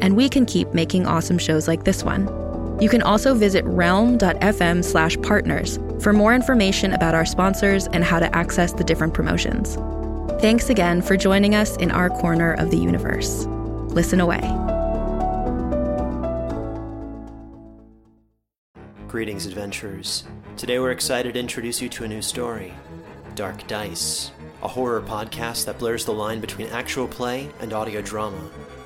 and we can keep making awesome shows like this one. You can also visit realm.fm slash partners for more information about our sponsors and how to access the different promotions. Thanks again for joining us in our corner of the universe. Listen away. Greetings, adventurers. Today we're excited to introduce you to a new story Dark Dice, a horror podcast that blurs the line between actual play and audio drama,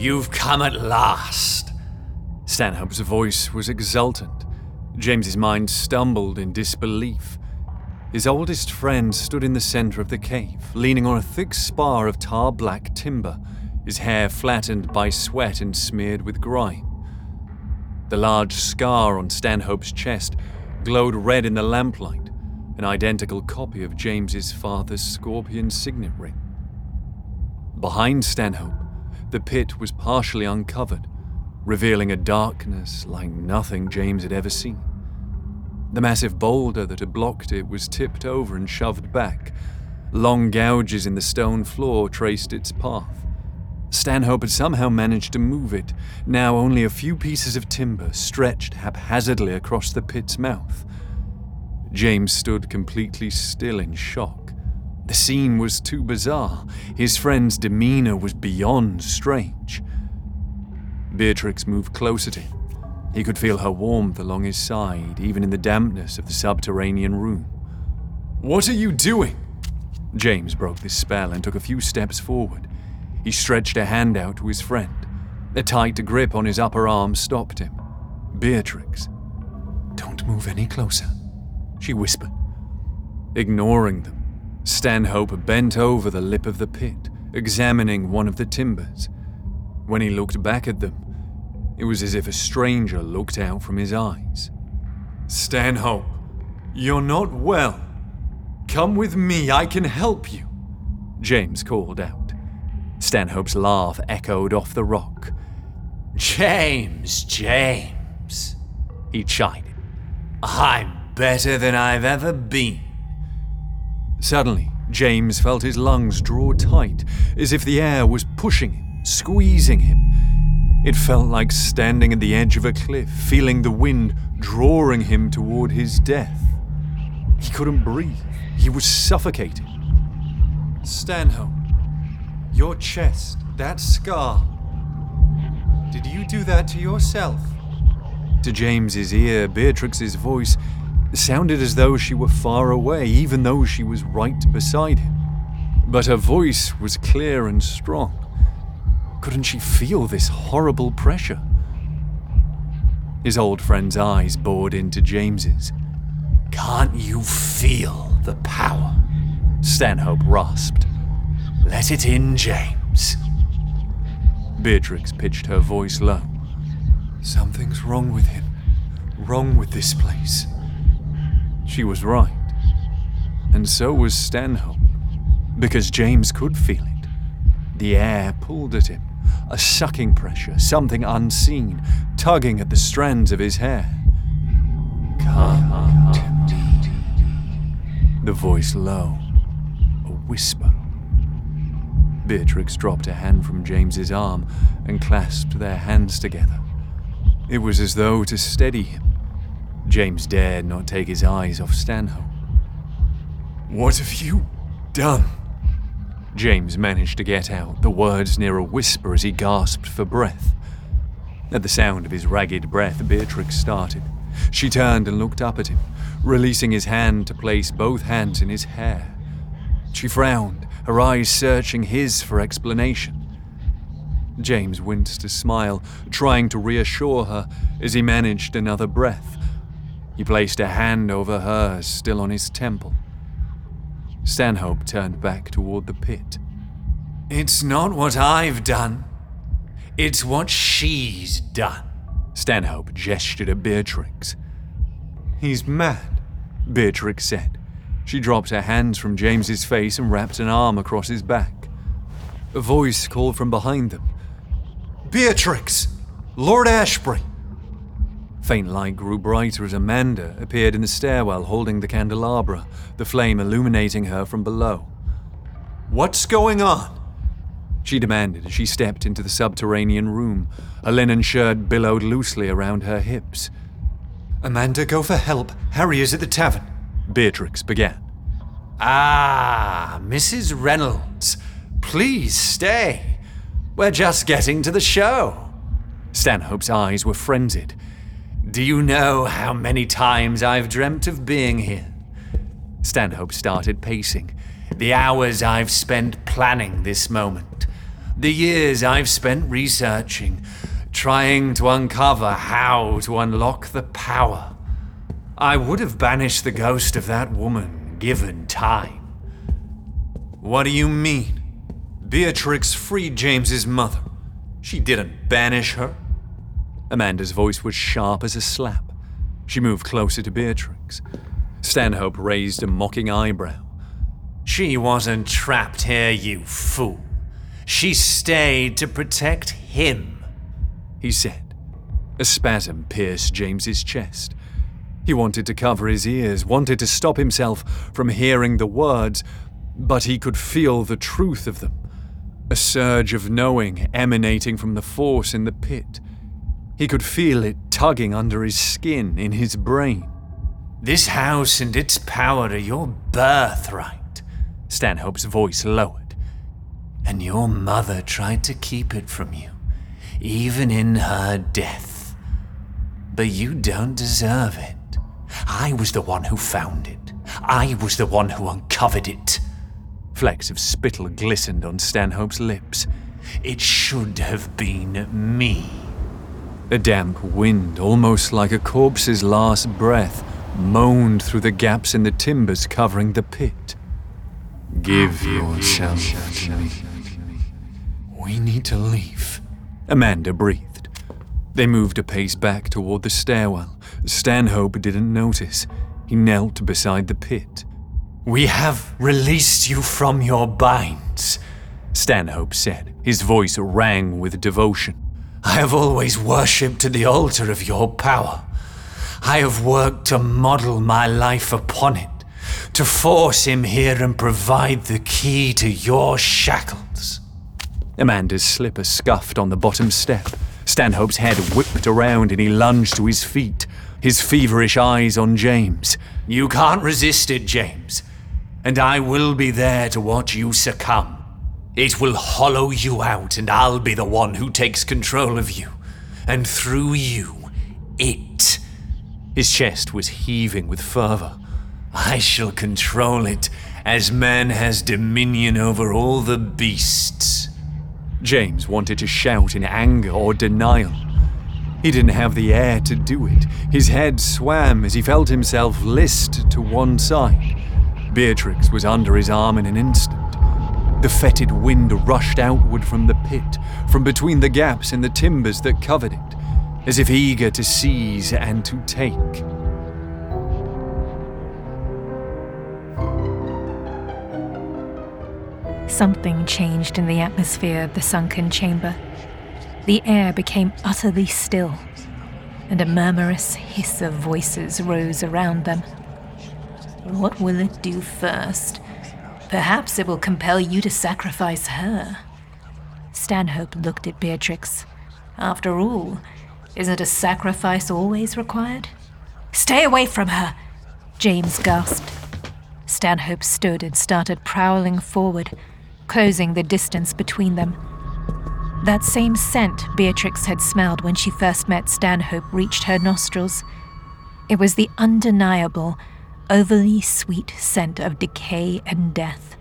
You've come at last. Stanhope's voice was exultant. James's mind stumbled in disbelief. His oldest friend stood in the center of the cave, leaning on a thick spar of tar black timber, his hair flattened by sweat and smeared with grime. The large scar on Stanhope's chest glowed red in the lamplight, an identical copy of James's father's scorpion signet ring. Behind Stanhope, the pit was partially uncovered, revealing a darkness like nothing James had ever seen. The massive boulder that had blocked it was tipped over and shoved back. Long gouges in the stone floor traced its path. Stanhope had somehow managed to move it, now only a few pieces of timber stretched haphazardly across the pit's mouth. James stood completely still in shock. The scene was too bizarre. His friend's demeanor was beyond strange. Beatrix moved closer to him. He could feel her warmth along his side, even in the dampness of the subterranean room. What are you doing? James broke the spell and took a few steps forward. He stretched a hand out to his friend. A tight grip on his upper arm stopped him. Beatrix. Don't move any closer, she whispered. Ignoring them, Stanhope bent over the lip of the pit, examining one of the timbers. When he looked back at them, it was as if a stranger looked out from his eyes. Stanhope, you're not well. Come with me, I can help you, James called out. Stanhope's laugh echoed off the rock. James, James, he chided. I'm better than I've ever been. Suddenly, James felt his lungs draw tight, as if the air was pushing him, squeezing him. It felt like standing at the edge of a cliff, feeling the wind drawing him toward his death. He couldn't breathe. He was suffocating. Stanhope, your chest, that scar. Did you do that to yourself? To James's ear, Beatrix's voice sounded as though she were far away, even though she was right beside him. But her voice was clear and strong. Couldn't she feel this horrible pressure? His old friend's eyes bored into James's. Can't you feel the power? Stanhope rasped. Let it in, James. Beatrix pitched her voice low. Something's wrong with him. Wrong with this place. She was right. And so was Stanhope. Because James could feel it. The air pulled at him, a sucking pressure, something unseen, tugging at the strands of his hair. Come me. The voice low, a whisper. Beatrix dropped a hand from James's arm and clasped their hands together. It was as though to steady him. James dared not take his eyes off Stanhope. What have you done? James managed to get out, the words near a whisper as he gasped for breath. At the sound of his ragged breath, Beatrix started. She turned and looked up at him, releasing his hand to place both hands in his hair. She frowned, her eyes searching his for explanation. James winced a smile, trying to reassure her as he managed another breath. He placed a hand over hers, still on his temple. Stanhope turned back toward the pit. It's not what I've done. It's what she's done. Stanhope gestured at Beatrix. He's mad, Beatrix said. She dropped her hands from James's face and wrapped an arm across his back. A voice called from behind them. Beatrix! Lord Ashbury! Faint light grew brighter as Amanda appeared in the stairwell holding the candelabra, the flame illuminating her from below. What's going on? She demanded as she stepped into the subterranean room. A linen shirt billowed loosely around her hips. Amanda, go for help. Harry is at the tavern, Beatrix began. Ah, Mrs. Reynolds, please stay. We're just getting to the show. Stanhope's eyes were frenzied. Do you know how many times I've dreamt of being here? Stanhope started pacing. The hours I've spent planning this moment. The years I've spent researching, trying to uncover how to unlock the power. I would have banished the ghost of that woman, given time. What do you mean? Beatrix freed James's mother. She didn't banish her. Amanda's voice was sharp as a slap. She moved closer to Beatrix. Stanhope raised a mocking eyebrow. She wasn't trapped here, you fool. She stayed to protect him, he said. A spasm pierced James's chest. He wanted to cover his ears, wanted to stop himself from hearing the words, but he could feel the truth of them. A surge of knowing emanating from the force in the pit. He could feel it tugging under his skin, in his brain. This house and its power are your birthright, Stanhope's voice lowered. And your mother tried to keep it from you, even in her death. But you don't deserve it. I was the one who found it. I was the one who uncovered it. Flecks of spittle glistened on Stanhope's lips. It should have been me. A damp wind, almost like a corpse's last breath, moaned through the gaps in the timbers covering the pit. Give yourself to me. We need to leave, Amanda breathed. They moved a pace back toward the stairwell. Stanhope didn't notice. He knelt beside the pit. We have released you from your binds, Stanhope said. His voice rang with devotion. I have always worshipped at the altar of your power. I have worked to model my life upon it, to force him here and provide the key to your shackles. Amanda's slipper scuffed on the bottom step. Stanhope's head whipped around and he lunged to his feet, his feverish eyes on James. You can't resist it, James, and I will be there to watch you succumb. It will hollow you out, and I'll be the one who takes control of you. And through you, it. His chest was heaving with fervor. I shall control it as man has dominion over all the beasts. James wanted to shout in anger or denial. He didn't have the air to do it. His head swam as he felt himself list to one side. Beatrix was under his arm in an instant. The fetid wind rushed outward from the pit, from between the gaps in the timbers that covered it, as if eager to seize and to take. Something changed in the atmosphere of the sunken chamber. The air became utterly still, and a murmurous hiss of voices rose around them. What will it do first? Perhaps it will compel you to sacrifice her. Stanhope looked at Beatrix. After all, isn't a sacrifice always required? Stay away from her! James gasped. Stanhope stood and started prowling forward, closing the distance between them. That same scent Beatrix had smelled when she first met Stanhope reached her nostrils. It was the undeniable, overly sweet scent of decay and death.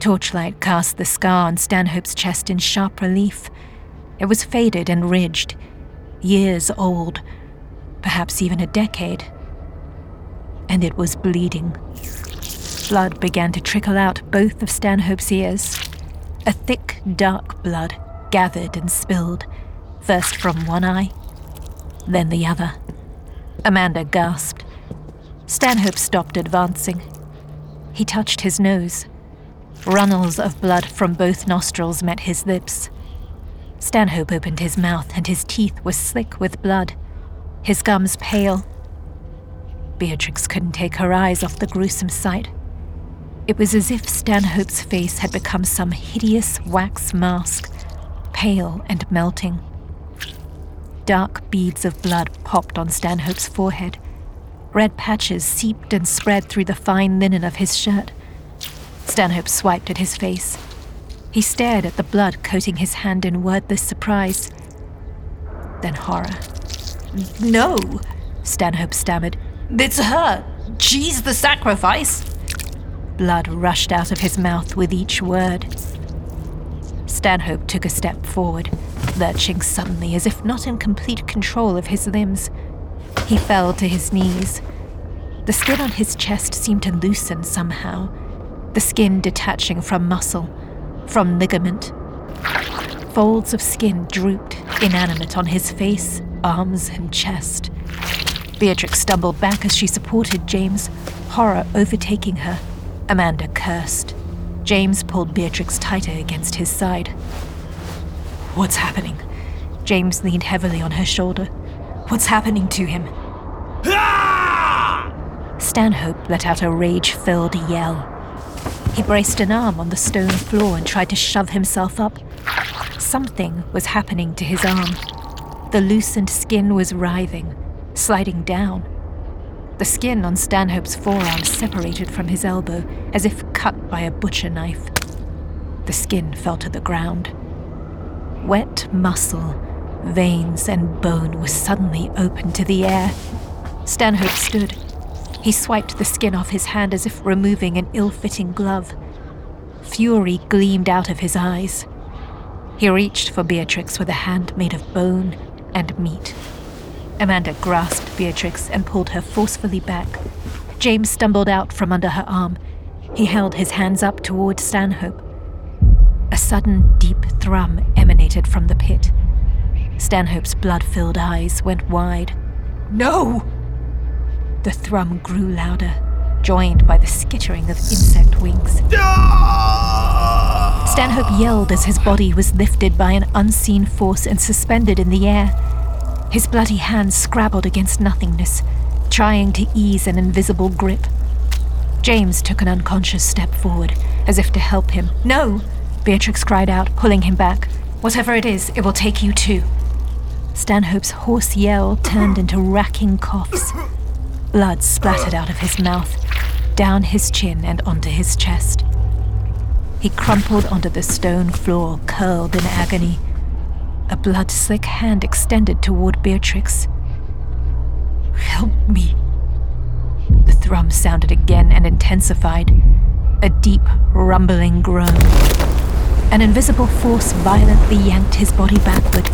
Torchlight cast the scar on Stanhope's chest in sharp relief. It was faded and ridged, years old, perhaps even a decade. And it was bleeding. Blood began to trickle out both of Stanhope's ears. A thick, dark blood gathered and spilled, first from one eye, then the other. Amanda gasped. Stanhope stopped advancing. He touched his nose. Runnels of blood from both nostrils met his lips. Stanhope opened his mouth, and his teeth were slick with blood, his gums pale. Beatrix couldn't take her eyes off the gruesome sight. It was as if Stanhope's face had become some hideous wax mask, pale and melting. Dark beads of blood popped on Stanhope's forehead. Red patches seeped and spread through the fine linen of his shirt. Stanhope swiped at his face. He stared at the blood coating his hand in wordless surprise. Then horror. No, Stanhope stammered. It's her. She's the sacrifice. Blood rushed out of his mouth with each word. Stanhope took a step forward, lurching suddenly as if not in complete control of his limbs. He fell to his knees. The skin on his chest seemed to loosen somehow, the skin detaching from muscle, from ligament. Folds of skin drooped, inanimate, on his face, arms, and chest. Beatrix stumbled back as she supported James, horror overtaking her. Amanda cursed. James pulled Beatrix tighter against his side. What's happening? James leaned heavily on her shoulder. What's happening to him? Stanhope let out a rage filled yell. He braced an arm on the stone floor and tried to shove himself up. Something was happening to his arm. The loosened skin was writhing, sliding down. The skin on Stanhope's forearm separated from his elbow as if cut by a butcher knife. The skin fell to the ground. Wet muscle, veins, and bone were suddenly open to the air. Stanhope stood. He swiped the skin off his hand as if removing an ill fitting glove. Fury gleamed out of his eyes. He reached for Beatrix with a hand made of bone and meat. Amanda grasped Beatrix and pulled her forcefully back. James stumbled out from under her arm. He held his hands up toward Stanhope. A sudden deep thrum emanated from the pit. Stanhope's blood filled eyes went wide. No! The thrum grew louder, joined by the skittering of insect wings. Stanhope yelled as his body was lifted by an unseen force and suspended in the air. His bloody hands scrabbled against nothingness, trying to ease an invisible grip. James took an unconscious step forward, as if to help him. No! Beatrix cried out, pulling him back. Whatever it is, it will take you too. Stanhope's hoarse yell turned into racking coughs. Blood splattered out of his mouth, down his chin, and onto his chest. He crumpled onto the stone floor, curled in agony. A blood slick hand extended toward Beatrix. Help me. The thrum sounded again and intensified. A deep, rumbling groan. An invisible force violently yanked his body backward.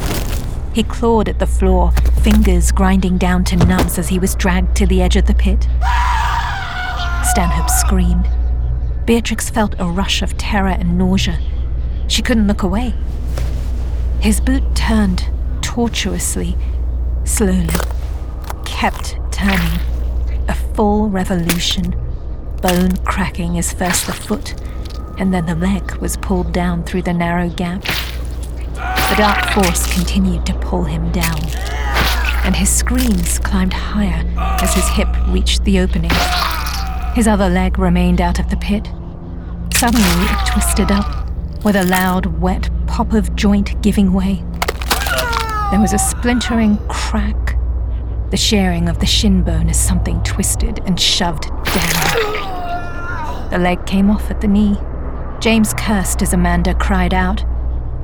He clawed at the floor, fingers grinding down to nubs as he was dragged to the edge of the pit. Stanhope screamed. Beatrix felt a rush of terror and nausea. She couldn't look away. His boot turned tortuously, slowly, kept turning. A full revolution, bone cracking as first the foot, and then the leg was pulled down through the narrow gap. The dark force continued to pull him down, and his screams climbed higher as his hip reached the opening. His other leg remained out of the pit. Suddenly, it twisted up, with a loud, wet pop of joint giving way. There was a splintering crack, the sharing of the shin bone as something twisted and shoved down. The leg came off at the knee. James cursed as Amanda cried out.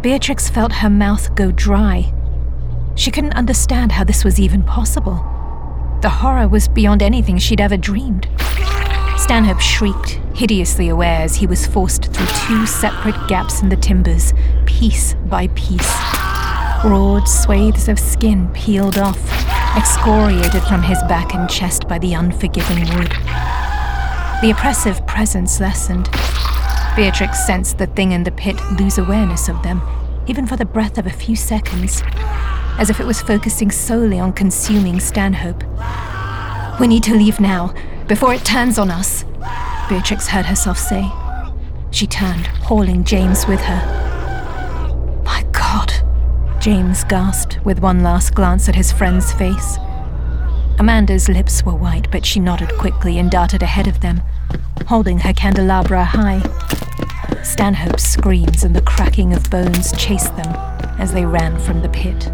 Beatrix felt her mouth go dry. She couldn't understand how this was even possible. The horror was beyond anything she'd ever dreamed. Stanhope shrieked, hideously aware as he was forced through two separate gaps in the timbers, piece by piece. Broad swathes of skin peeled off, excoriated from his back and chest by the unforgiving wood. The oppressive presence lessened. Beatrix sensed the thing in the pit lose awareness of them, even for the breath of a few seconds, as if it was focusing solely on consuming Stanhope. We need to leave now, before it turns on us, Beatrix heard herself say. She turned, hauling James with her. My God, James gasped with one last glance at his friend's face. Amanda's lips were white, but she nodded quickly and darted ahead of them, holding her candelabra high. Stanhope's screams and the cracking of bones chased them as they ran from the pit.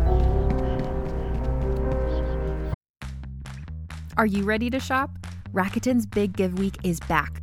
Are you ready to shop? Rakuten's Big Give Week is back.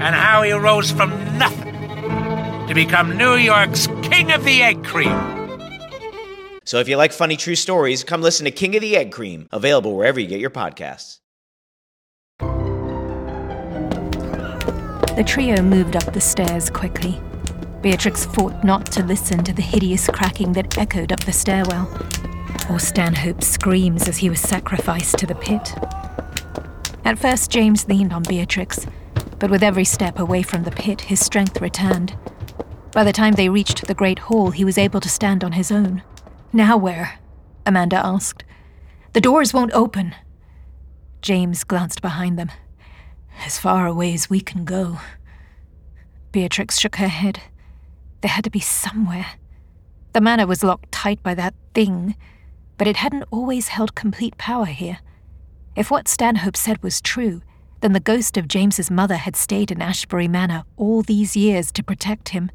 and how he rose from nothing to become New York's King of the Egg Cream. So if you like funny true stories, come listen to King of the Egg Cream, available wherever you get your podcasts. The trio moved up the stairs quickly. Beatrix fought not to listen to the hideous cracking that echoed up the stairwell, or Stanhope's screams as he was sacrificed to the pit. At first, James leaned on Beatrix, but with every step away from the pit, his strength returned. By the time they reached the great hall, he was able to stand on his own. Now where? Amanda asked. The doors won't open. James glanced behind them. As far away as we can go. Beatrix shook her head. There had to be somewhere. The manor was locked tight by that thing, but it hadn't always held complete power here. If what Stanhope said was true, then the ghost of James's mother had stayed in Ashbury Manor all these years to protect him.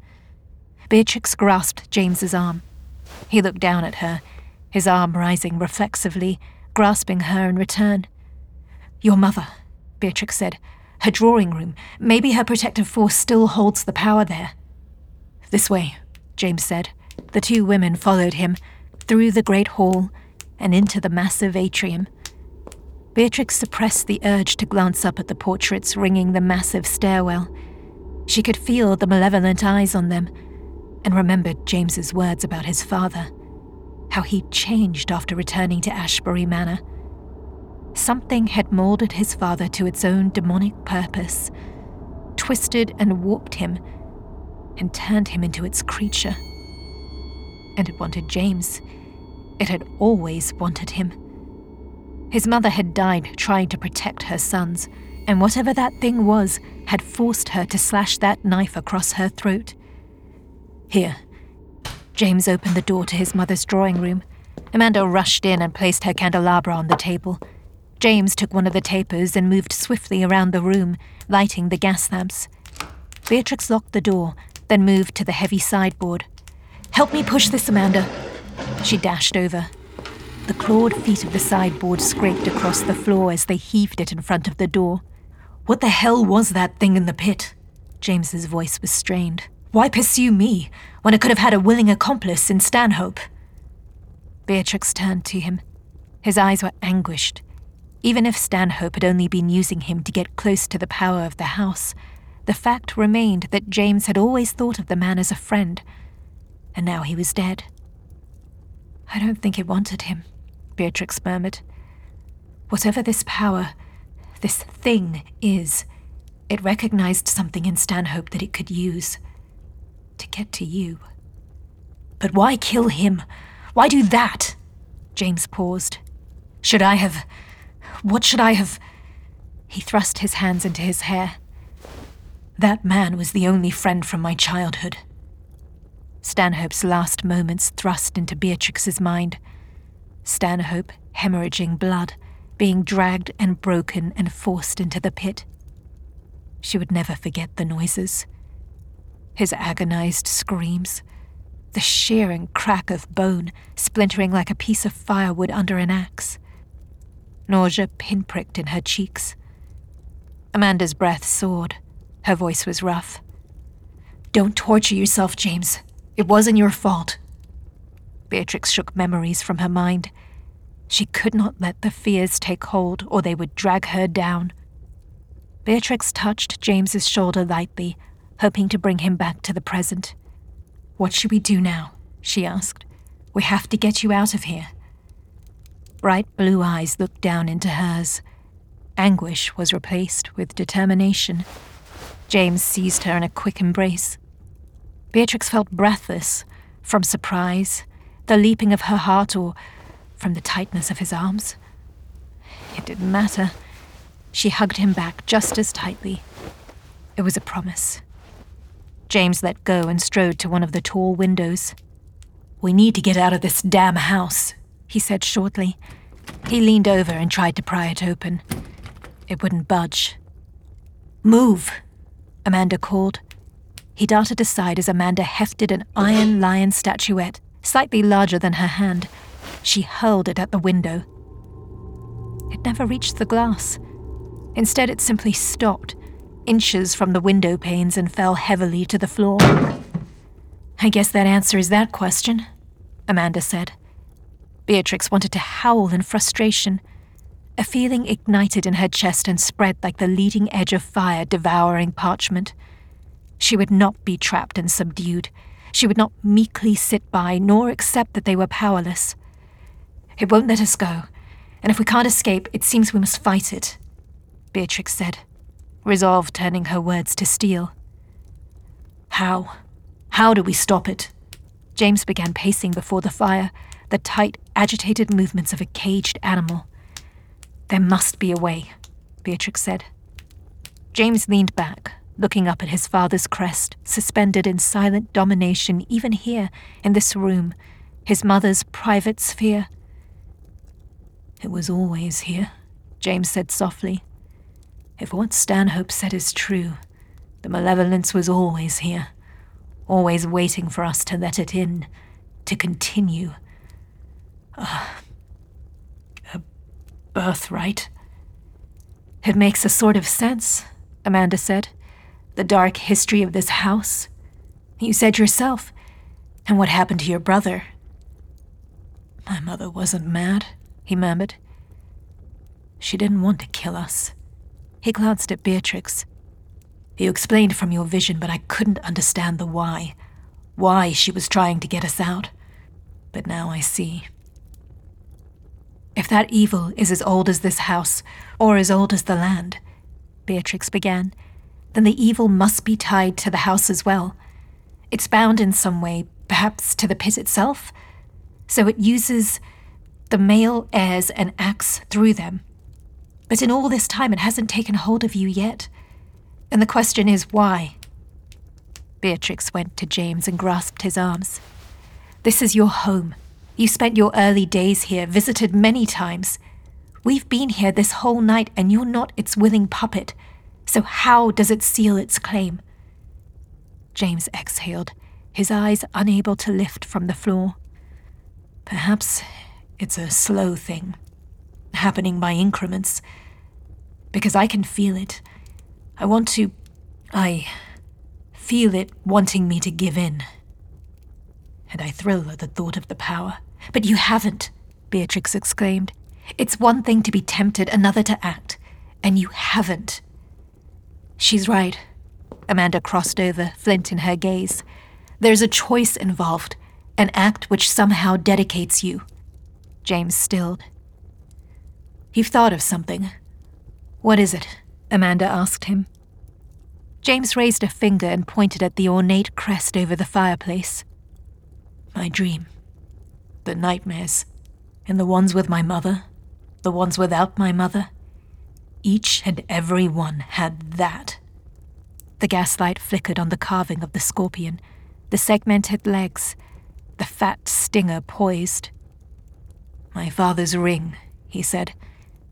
Beatrix grasped James's arm. He looked down at her, his arm rising reflexively, grasping her in return. Your mother, Beatrix said. Her drawing room. Maybe her protective force still holds the power there. This way, James said. The two women followed him, through the great hall, and into the massive atrium. Beatrix suppressed the urge to glance up at the portraits ringing the massive stairwell. She could feel the malevolent eyes on them, and remembered James's words about his father, how he'd changed after returning to Ashbury Manor, Something had molded his father to its own demonic purpose, twisted and warped him, and turned him into its creature. And it wanted James. It had always wanted him. His mother had died trying to protect her sons, and whatever that thing was had forced her to slash that knife across her throat. Here. James opened the door to his mother's drawing room. Amanda rushed in and placed her candelabra on the table. James took one of the tapers and moved swiftly around the room, lighting the gas lamps. Beatrix locked the door, then moved to the heavy sideboard. Help me push this, Amanda. She dashed over. The clawed feet of the sideboard scraped across the floor as they heaved it in front of the door. What the hell was that thing in the pit? James's voice was strained. Why pursue me when I could have had a willing accomplice in Stanhope? Beatrix turned to him. His eyes were anguished. Even if Stanhope had only been using him to get close to the power of the house, the fact remained that James had always thought of the man as a friend, and now he was dead. I don't think it wanted him, Beatrix murmured. Whatever this power, this thing is, it recognized something in Stanhope that it could use to get to you. But why kill him? Why do that? James paused. Should I have. What should I have. He thrust his hands into his hair. That man was the only friend from my childhood. Stanhope's last moments thrust into Beatrix's mind. Stanhope, hemorrhaging blood, being dragged and broken and forced into the pit. She would never forget the noises. His agonized screams, the shearing crack of bone splintering like a piece of firewood under an axe. Nausea pinpricked in her cheeks. Amanda's breath soared. Her voice was rough. Don't torture yourself, James. It wasn't your fault. Beatrix shook memories from her mind. She could not let the fears take hold, or they would drag her down. Beatrix touched James's shoulder lightly, hoping to bring him back to the present. What should we do now? she asked. We have to get you out of here. Bright blue eyes looked down into hers. Anguish was replaced with determination. James seized her in a quick embrace. Beatrix felt breathless from surprise, the leaping of her heart, or from the tightness of his arms. It didn't matter. She hugged him back just as tightly. It was a promise. James let go and strode to one of the tall windows. We need to get out of this damn house, he said shortly. He leaned over and tried to pry it open. It wouldn't budge. Move, Amanda called. He darted aside as Amanda hefted an iron lion statuette, slightly larger than her hand. She hurled it at the window. It never reached the glass. Instead, it simply stopped, inches from the window panes, and fell heavily to the floor. I guess that answers that question, Amanda said. Beatrix wanted to howl in frustration. A feeling ignited in her chest and spread like the leading edge of fire devouring parchment. She would not be trapped and subdued. She would not meekly sit by nor accept that they were powerless. It won't let us go, and if we can't escape, it seems we must fight it, Beatrix said, resolve turning her words to steel. How? How do we stop it? James began pacing before the fire, the tight, agitated movements of a caged animal. There must be a way, Beatrix said. James leaned back, looking up at his father's crest, suspended in silent domination even here, in this room, his mother's private sphere. It was always here, James said softly. If what Stanhope said is true, the malevolence was always here, always waiting for us to let it in, to continue. Uh, a birthright. It makes a sort of sense, Amanda said. The dark history of this house. You said yourself. And what happened to your brother? My mother wasn't mad, he murmured. She didn't want to kill us. He glanced at Beatrix. You explained from your vision, but I couldn't understand the why. Why she was trying to get us out. But now I see. If that evil is as old as this house, or as old as the land, Beatrix began, then the evil must be tied to the house as well. It's bound in some way, perhaps to the pit itself. So it uses the male heirs and acts through them. But in all this time, it hasn't taken hold of you yet. And the question is why? Beatrix went to James and grasped his arms. This is your home. You spent your early days here, visited many times. We've been here this whole night, and you're not its willing puppet. So, how does it seal its claim? James exhaled, his eyes unable to lift from the floor. Perhaps it's a slow thing, happening by increments. Because I can feel it. I want to. I feel it wanting me to give in. And I thrill at the thought of the power. But you haven't, Beatrix exclaimed. It's one thing to be tempted, another to act, and you haven't. She's right. Amanda crossed over, flint in her gaze. There's a choice involved, an act which somehow dedicates you. James stilled. You've thought of something. What is it? Amanda asked him. James raised a finger and pointed at the ornate crest over the fireplace. My dream. The nightmares. And the ones with my mother. The ones without my mother. Each and every one had that. The gaslight flickered on the carving of the scorpion, the segmented legs, the fat stinger poised. My father's ring, he said.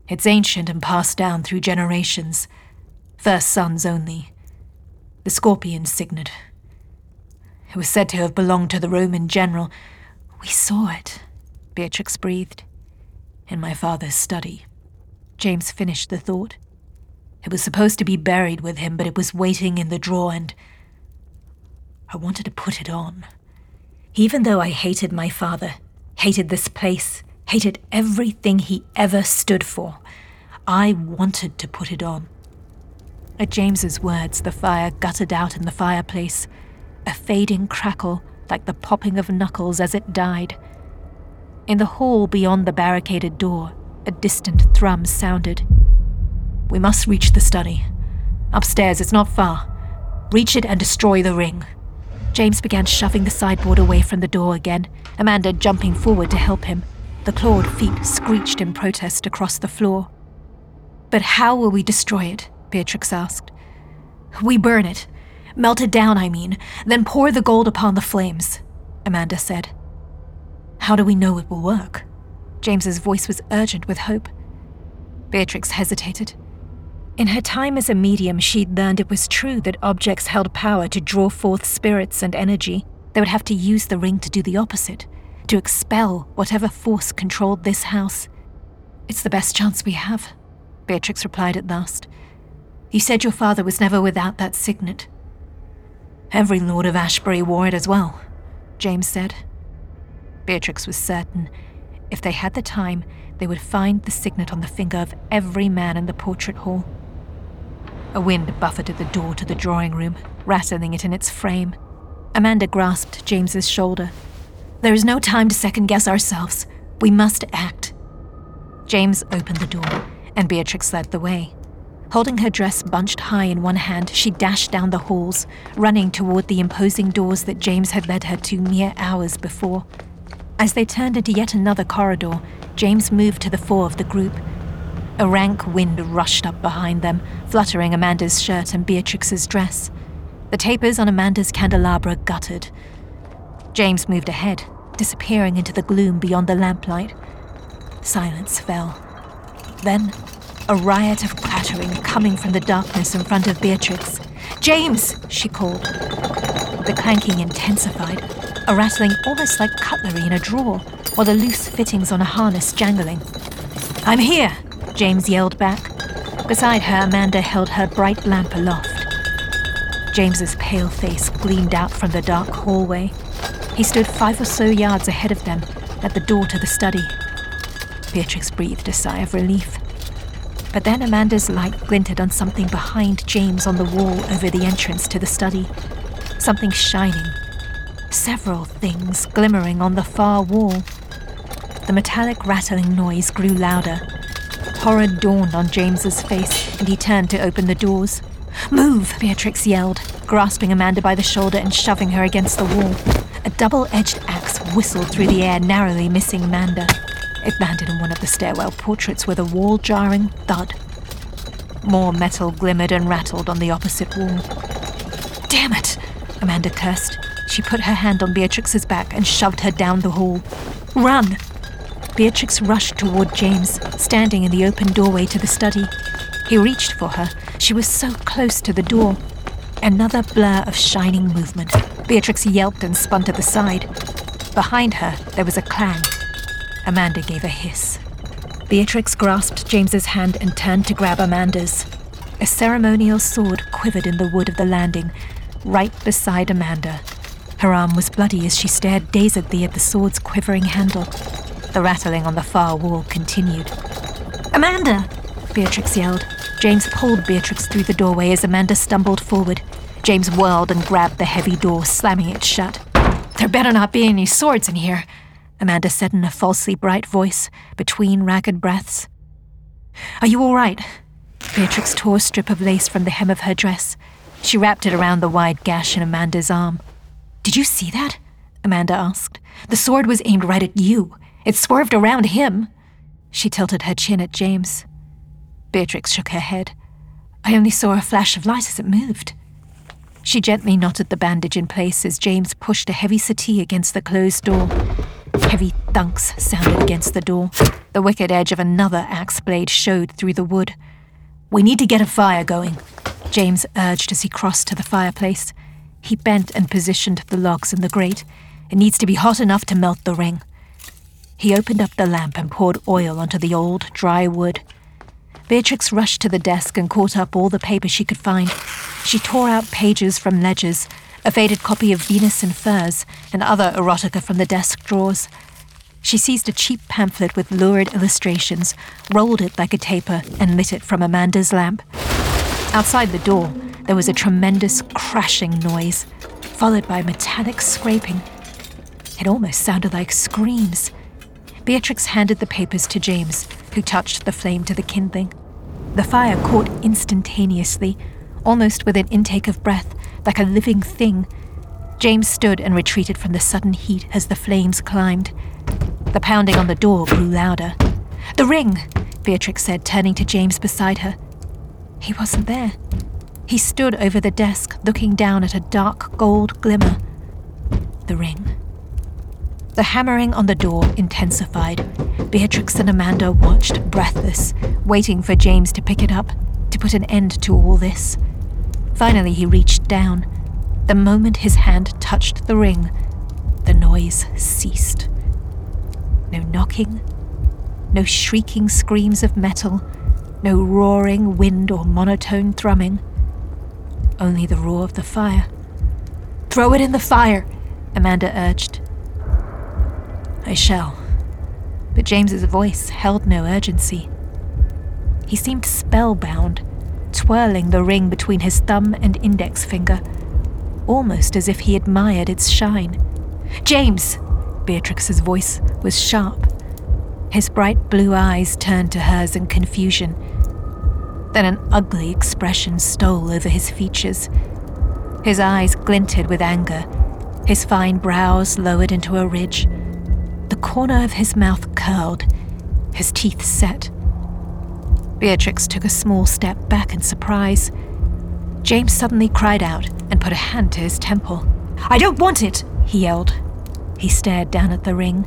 It's ancient and passed down through generations. First sons only. The scorpion signet. It was said to have belonged to the Roman general. We saw it, Beatrix breathed, in my father's study. James finished the thought. It was supposed to be buried with him, but it was waiting in the drawer, and I wanted to put it on. Even though I hated my father, hated this place, hated everything he ever stood for, I wanted to put it on. At James's words, the fire guttered out in the fireplace, a fading crackle like the popping of knuckles as it died. In the hall beyond the barricaded door, a distant thrum sounded. We must reach the study. Upstairs, it's not far. Reach it and destroy the ring. James began shoving the sideboard away from the door again, Amanda jumping forward to help him. The clawed feet screeched in protest across the floor. But how will we destroy it? Beatrix asked. We burn it. Melt it down, I mean, then pour the gold upon the flames, Amanda said. How do we know it will work? James's voice was urgent with hope. Beatrix hesitated. In her time as a medium, she'd learned it was true that objects held power to draw forth spirits and energy. They would have to use the ring to do the opposite, to expel whatever force controlled this house. It's the best chance we have, Beatrix replied at last. You said your father was never without that signet. Every Lord of Ashbury wore it as well, James said. Beatrix was certain if they had the time, they would find the signet on the finger of every man in the portrait hall. A wind buffeted the door to the drawing room, rattling it in its frame. Amanda grasped James's shoulder. There is no time to second guess ourselves. We must act. James opened the door, and Beatrix led the way. Holding her dress bunched high in one hand, she dashed down the halls, running toward the imposing doors that James had led her to mere hours before. As they turned into yet another corridor, James moved to the fore of the group. A rank wind rushed up behind them, fluttering Amanda's shirt and Beatrix's dress. The tapers on Amanda's candelabra guttered. James moved ahead, disappearing into the gloom beyond the lamplight. Silence fell. Then, a riot of clattering coming from the darkness in front of Beatrix. James! she called. The clanking intensified, a rattling almost like cutlery in a drawer, or the loose fittings on a harness jangling. I'm here, James yelled back. Beside her, Amanda held her bright lamp aloft. James's pale face gleamed out from the dark hallway. He stood five or so yards ahead of them, at the door to the study. Beatrix breathed a sigh of relief. But then Amanda's light glinted on something behind James on the wall over the entrance to the study. Something shining. Several things glimmering on the far wall. the metallic rattling noise grew louder. Horror dawned on James's face, and he turned to open the doors. Move! Beatrix yelled, grasping Amanda by the shoulder and shoving her against the wall. A double edged axe whistled through the air, narrowly missing Amanda. It landed on one of the stairwell portraits with a wall jarring thud. More metal glimmered and rattled on the opposite wall. Damn it! Amanda cursed. She put her hand on Beatrix's back and shoved her down the hall. Run! Beatrix rushed toward James, standing in the open doorway to the study. He reached for her. She was so close to the door. Another blur of shining movement. Beatrix yelped and spun to the side. Behind her, there was a clang. Amanda gave a hiss. Beatrix grasped James's hand and turned to grab Amanda's. A ceremonial sword quivered in the wood of the landing, right beside Amanda. Her arm was bloody as she stared dazedly at the sword's quivering handle. The rattling on the far wall continued. Amanda! Beatrix yelled. James pulled Beatrix through the doorway as Amanda stumbled forward. James whirled and grabbed the heavy door, slamming it shut. There better not be any swords in here, Amanda said in a falsely bright voice, between ragged breaths. Are you all right? Beatrix tore a strip of lace from the hem of her dress. She wrapped it around the wide gash in Amanda's arm. Did you see that? Amanda asked. The sword was aimed right at you. It swerved around him. She tilted her chin at James. Beatrix shook her head. I only saw a flash of light as it moved. She gently knotted the bandage in place as James pushed a heavy settee against the closed door. Heavy thunks sounded against the door. The wicked edge of another axe blade showed through the wood. We need to get a fire going, James urged as he crossed to the fireplace. He bent and positioned the logs in the grate. It needs to be hot enough to melt the ring. He opened up the lamp and poured oil onto the old, dry wood. Beatrix rushed to the desk and caught up all the paper she could find. She tore out pages from ledgers, a faded copy of Venus in Furs, and other erotica from the desk drawers. She seized a cheap pamphlet with lurid illustrations, rolled it like a taper, and lit it from Amanda's lamp. Outside the door, there was a tremendous crashing noise, followed by metallic scraping. It almost sounded like screams. Beatrix handed the papers to James, who touched the flame to the kindling. The fire caught instantaneously, almost with an intake of breath, like a living thing. James stood and retreated from the sudden heat as the flames climbed. The pounding on the door grew louder. The ring, Beatrix said, turning to James beside her. He wasn't there. He stood over the desk, looking down at a dark gold glimmer. The ring. The hammering on the door intensified. Beatrix and Amanda watched, breathless, waiting for James to pick it up, to put an end to all this. Finally, he reached down. The moment his hand touched the ring, the noise ceased. No knocking, no shrieking screams of metal, no roaring wind or monotone thrumming. Only the roar of the fire. Throw it in the fire, Amanda urged. I shall. But James's voice held no urgency. He seemed spellbound, twirling the ring between his thumb and index finger, almost as if he admired its shine. James! Beatrix's voice was sharp. His bright blue eyes turned to hers in confusion. Then an ugly expression stole over his features. His eyes glinted with anger, his fine brows lowered into a ridge. The corner of his mouth curled, his teeth set. Beatrix took a small step back in surprise. James suddenly cried out and put a hand to his temple. I don't want it, he yelled. He stared down at the ring,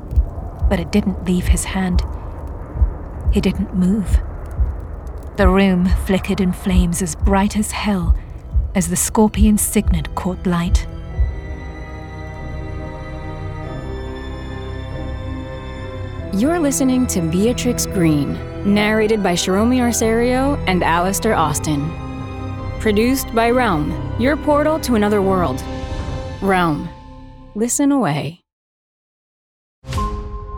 but it didn't leave his hand. He didn't move. The room flickered in flames as bright as hell as the scorpion signet caught light. You're listening to Beatrix Green, narrated by Shiromi Arserio and Alistair Austin. Produced by Realm, your portal to another world. Realm. Listen away.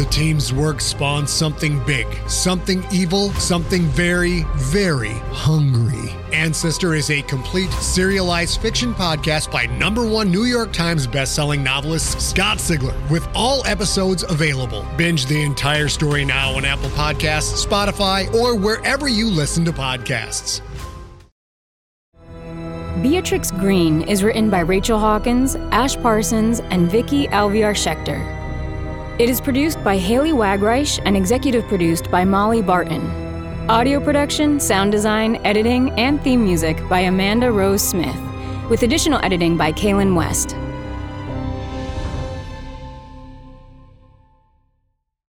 The team's work spawned something big, something evil, something very, very hungry. Ancestor is a complete serialized fiction podcast by number one New York Times bestselling novelist Scott Sigler, with all episodes available. Binge the entire story now on Apple Podcasts, Spotify, or wherever you listen to podcasts. Beatrix Green is written by Rachel Hawkins, Ash Parsons, and Vicky Alvear Shecter. It is produced by Haley Wagreich and executive produced by Molly Barton. Audio production, sound design, editing, and theme music by Amanda Rose Smith, with additional editing by Kaylin West.